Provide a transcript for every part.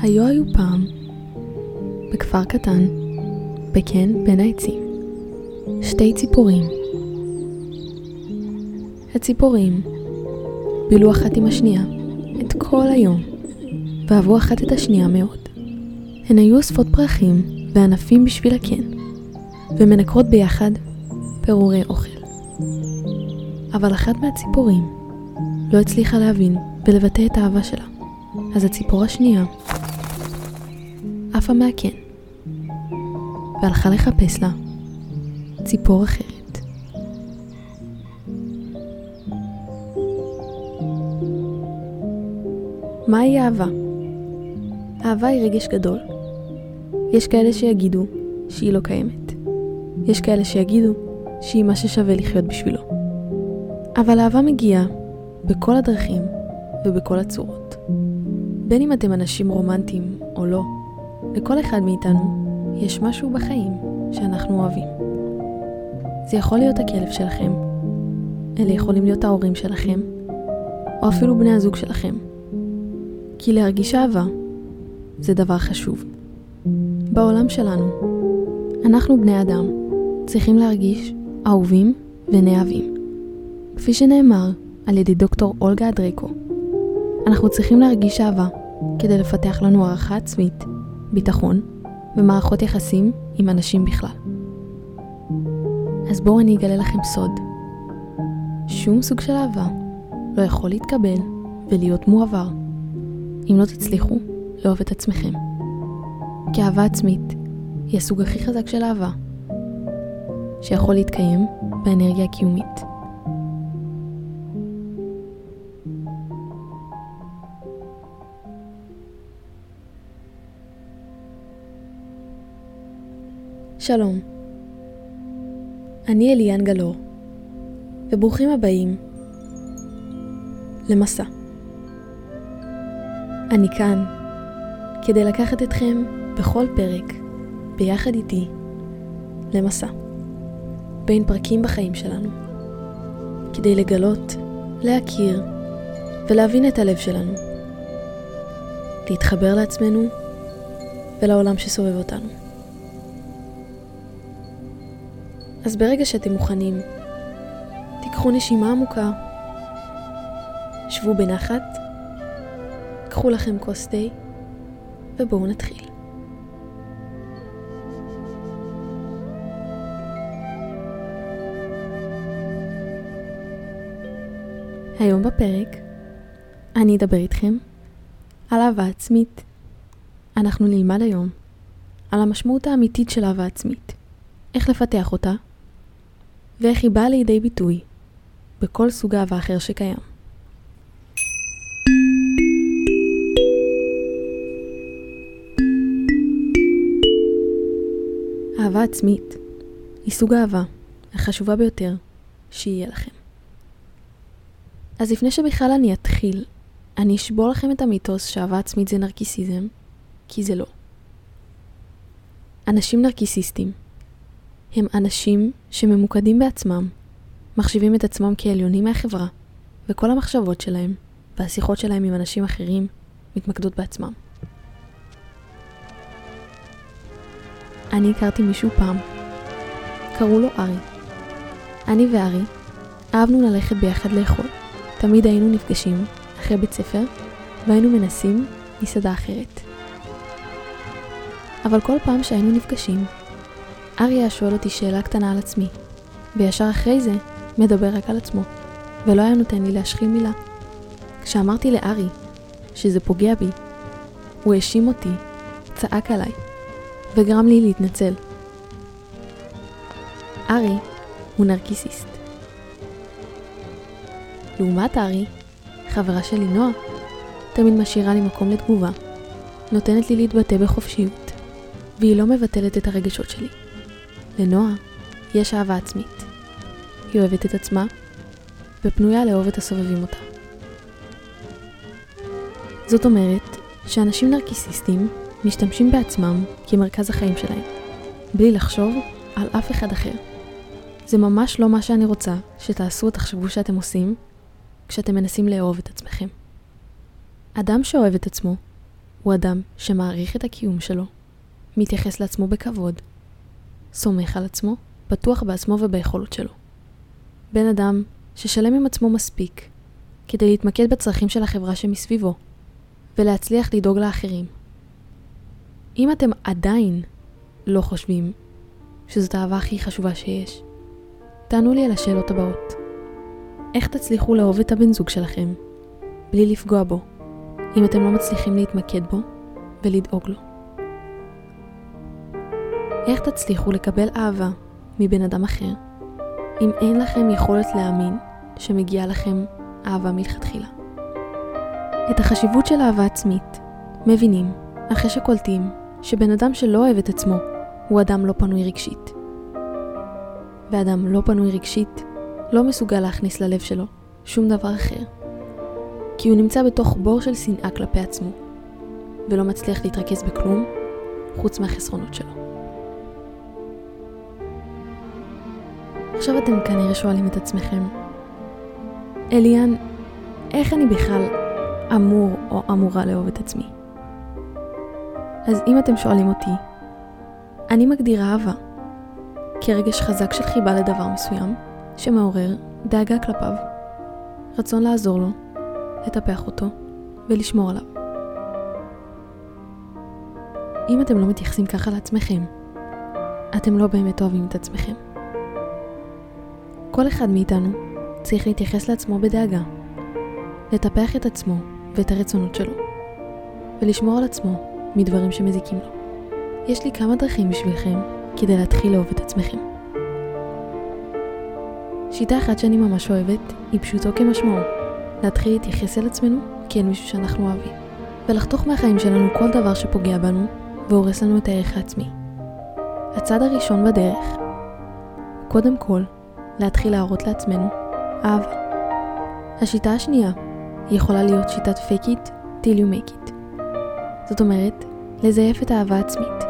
היו היו פעם, בכפר קטן, בקן בין העצים, שתי ציפורים. הציפורים בילו אחת עם השנייה את כל היום, ואהבו אחת את השנייה מאוד. הן היו אוספות פרחים וענפים בשביל הקן, ומנקרות ביחד פירורי אוכל. אבל אחת מהציפורים לא הצליחה להבין ולבטא את האהבה שלה, אז הציפור השנייה עפה מהקן, והלכה לחפש לה ציפור אחרת. מהי אהבה? אהבה היא רגש גדול. יש כאלה שיגידו שהיא לא קיימת. יש כאלה שיגידו שהיא מה ששווה לחיות בשבילו. אבל אהבה מגיעה בכל הדרכים ובכל הצורות. בין אם אתם אנשים רומנטיים או לא, לכל אחד מאיתנו יש משהו בחיים שאנחנו אוהבים. זה יכול להיות הכלב שלכם, אלה יכולים להיות ההורים שלכם, או אפילו בני הזוג שלכם. כי להרגיש אהבה זה דבר חשוב. בעולם שלנו, אנחנו בני אדם צריכים להרגיש אהובים ונאהבים. כפי שנאמר על ידי דוקטור אולגה אדריקו, אנחנו צריכים להרגיש אהבה כדי לפתח לנו הערכה עצמית, ביטחון ומערכות יחסים עם אנשים בכלל. אז בואו אני אגלה לכם סוד. שום סוג של אהבה לא יכול להתקבל ולהיות מועבר אם לא תצליחו לאהוב את עצמכם. כי אהבה עצמית היא הסוג הכי חזק של אהבה שיכול להתקיים באנרגיה הקיומית. שלום, אני אליאן גלור, וברוכים הבאים למסע. אני כאן כדי לקחת אתכם בכל פרק, ביחד איתי, למסע. בין פרקים בחיים שלנו, כדי לגלות, להכיר ולהבין את הלב שלנו, להתחבר לעצמנו ולעולם שסובב אותנו. אז ברגע שאתם מוכנים, תיקחו נשימה עמוקה, שבו בנחת, קחו לכם כוס תה, ובואו נתחיל. היום בפרק אני אדבר איתכם על אהבה עצמית. אנחנו נלמד היום על המשמעות האמיתית של אהבה עצמית, איך לפתח אותה ואיך היא באה לידי ביטוי בכל סוג אהבה אחר שקיים. אהבה עצמית היא סוג האהבה החשובה ביותר שיהיה לכם. אז לפני שבכלל אני אתחיל, אני אשבור לכם את המיתוס שאהבה עצמית זה נרקיסיזם, כי זה לא. אנשים נרקיסיסטים הם אנשים שממוקדים בעצמם, מחשיבים את עצמם כעליונים מהחברה, וכל המחשבות שלהם והשיחות שלהם עם אנשים אחרים מתמקדות בעצמם. אני הכרתי מישהו פעם, קראו לו ארי. אני וארי אהבנו ללכת ביחד לאכול. תמיד היינו נפגשים אחרי בית ספר והיינו מנסים מסעדה אחרת. אבל כל פעם שהיינו נפגשים, ארי היה שואל אותי שאלה קטנה על עצמי, וישר אחרי זה מדבר רק על עצמו, ולא היה נותן לי להשחיל מילה. כשאמרתי לארי שזה פוגע בי, הוא האשים אותי, צעק עליי, וגרם לי להתנצל. ארי הוא נרקיסיסט. לעומת ארי, חברה שלי נועה, תמיד משאירה לי מקום לתגובה, נותנת לי להתבטא בחופשיות, והיא לא מבטלת את הרגשות שלי. לנועה יש אהבה עצמית. היא אוהבת את עצמה, ופנויה לאהוב את הסובבים אותה. זאת אומרת שאנשים נרקיסיסטים משתמשים בעצמם כמרכז החיים שלהם, בלי לחשוב על אף אחד אחר. זה ממש לא מה שאני רוצה שתעשו או תחשבו שאתם עושים כשאתם מנסים לאהוב את עצמכם. אדם שאוהב את עצמו הוא אדם שמעריך את הקיום שלו, מתייחס לעצמו בכבוד, סומך על עצמו, בטוח בעצמו וביכולות שלו. בן אדם ששלם עם עצמו מספיק כדי להתמקד בצרכים של החברה שמסביבו ולהצליח לדאוג לאחרים. אם אתם עדיין לא חושבים שזאת האהבה הכי חשובה שיש, תענו לי על השאלות הבאות. איך תצליחו לאהוב את הבן זוג שלכם בלי לפגוע בו, אם אתם לא מצליחים להתמקד בו ולדאוג לו? איך תצליחו לקבל אהבה מבן אדם אחר, אם אין לכם יכולת להאמין שמגיעה לכם אהבה מלכתחילה? את החשיבות של אהבה עצמית מבינים אחרי שקולטים שבן אדם שלא אוהב את עצמו הוא אדם לא פנוי רגשית. ואדם לא פנוי רגשית לא מסוגל להכניס ללב שלו שום דבר אחר. כי הוא נמצא בתוך בור של שנאה כלפי עצמו, ולא מצליח להתרכז בכלום חוץ מהחסרונות שלו. עכשיו אתם כנראה שואלים את עצמכם, אליאן, איך אני בכלל אמור או אמורה לאהוב את עצמי? אז אם אתם שואלים אותי, אני מגדירה אהבה כרגש חזק של חיבה לדבר מסוים, שמעורר דאגה כלפיו, רצון לעזור לו, לטפח אותו ולשמור עליו. אם אתם לא מתייחסים ככה לעצמכם, אתם לא באמת אוהבים את עצמכם. כל אחד מאיתנו צריך להתייחס לעצמו בדאגה, לטפח את עצמו ואת הרצונות שלו, ולשמור על עצמו מדברים שמזיקים לו. יש לי כמה דרכים בשבילכם כדי להתחיל לאהוב את עצמכם. שיטה אחת שאני ממש אוהבת היא פשוטו כמשמעו, להתחיל להתייחס אל עצמנו כאל מישהו שאנחנו אוהבים, ולחתוך מהחיים שלנו כל דבר שפוגע בנו והורס לנו את הערך העצמי. הצעד הראשון בדרך, קודם כל, להתחיל להראות לעצמנו אהבה. השיטה השנייה יכולה להיות שיטת fake it till you make it. זאת אומרת, לזייף את האהבה העצמית,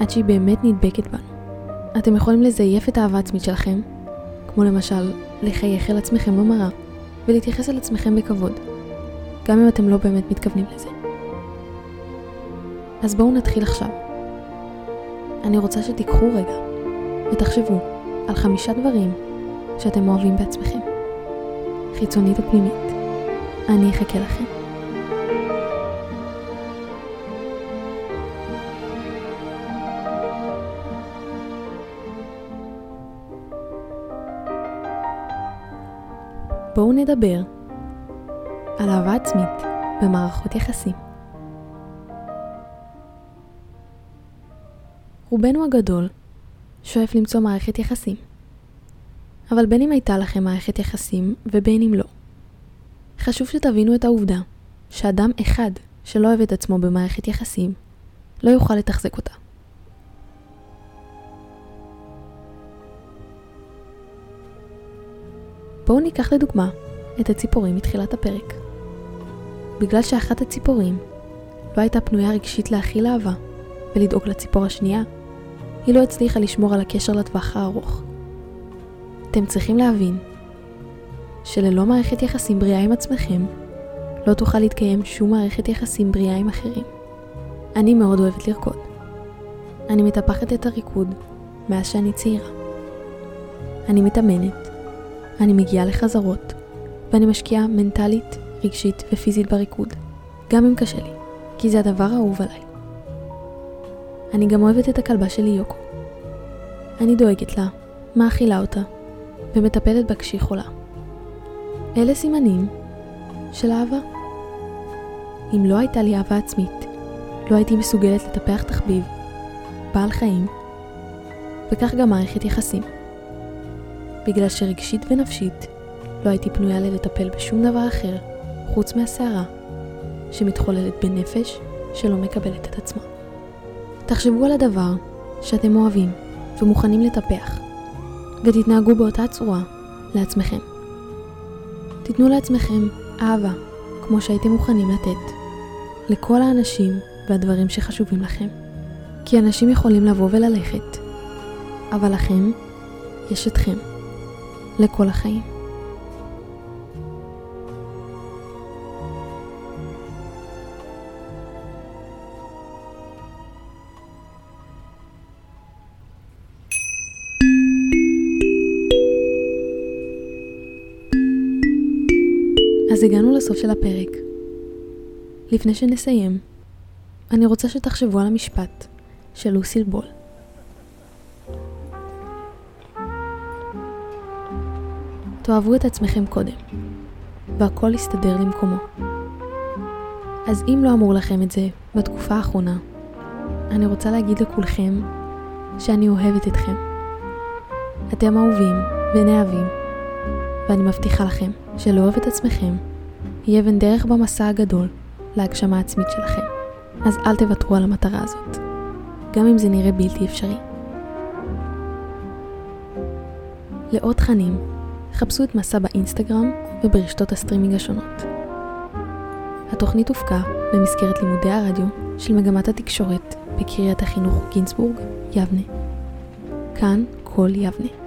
עד שהיא באמת נדבקת בנו. אתם יכולים לזייף את האהבה העצמית שלכם, כמו למשל לחייך אל עצמכם במראה ולהתייחס אל עצמכם בכבוד, גם אם אתם לא באמת מתכוונים לזה. אז בואו נתחיל עכשיו. אני רוצה שתיקחו רגע ותחשבו על חמישה דברים שאתם אוהבים בעצמכם, חיצונית ופנימית. אני אחכה לכם. בואו נדבר על אהבה עצמית במערכות יחסים. רובנו הגדול שואף למצוא מערכת יחסים. אבל בין אם הייתה לכם מערכת יחסים ובין אם לא. חשוב שתבינו את העובדה שאדם אחד שלא אוהב את עצמו במערכת יחסים לא יוכל לתחזק אותה. בואו ניקח לדוגמה את הציפורים מתחילת הפרק. בגלל שאחת הציפורים לא הייתה פנויה רגשית להכיל אהבה ולדאוג לציפור השנייה, היא לא הצליחה לשמור על הקשר לטווח הארוך. אתם צריכים להבין שללא מערכת יחסים בריאה עם עצמכם, לא תוכל להתקיים שום מערכת יחסים בריאה עם אחרים. אני מאוד אוהבת לרקוד. אני מטפחת את הריקוד מאז שאני צעירה. אני מתאמנת, אני מגיעה לחזרות, ואני משקיעה מנטלית, רגשית ופיזית בריקוד, גם אם קשה לי, כי זה הדבר האהוב עליי. אני גם אוהבת את הכלבה שלי יוקו. אני דואגת לה, מאכילה אותה, ומטפלת בה כשהיא חולה. אלה סימנים של אהבה. אם לא הייתה לי אהבה עצמית, לא הייתי מסוגלת לטפח תחביב, בעל חיים, וכך גם מערכת יחסים. בגלל שרגשית ונפשית לא הייתי פנויה ללטפל בשום דבר אחר חוץ מהסערה שמתחוללת בנפש שלא מקבלת את עצמה. תחשבו על הדבר שאתם אוהבים ומוכנים לטפח ותתנהגו באותה צורה לעצמכם. תיתנו לעצמכם אהבה כמו שהייתם מוכנים לתת לכל האנשים והדברים שחשובים לכם. כי אנשים יכולים לבוא וללכת, אבל לכם יש אתכם. לכל החיים. אז הגענו לסוף של הפרק. לפני שנסיים, אני רוצה שתחשבו על המשפט של לוסיל בול. תאהבו את עצמכם קודם, והכל יסתדר למקומו. אז אם לא אמור לכם את זה בתקופה האחרונה, אני רוצה להגיד לכולכם שאני אוהבת אתכם. אתם אהובים ונאהבים, ואני מבטיחה לכם שלאהוב את עצמכם יהיה אבן דרך במסע הגדול להגשמה העצמית שלכם. אז אל תוותרו על המטרה הזאת, גם אם זה נראה בלתי אפשרי. לעוד תכנים, חפשו את מסע באינסטגרם וברשתות הסטרימינג השונות. התוכנית הופקה במסגרת לימודי הרדיו של מגמת התקשורת בקריית החינוך גינסבורג, יבנה. כאן כל יבנה.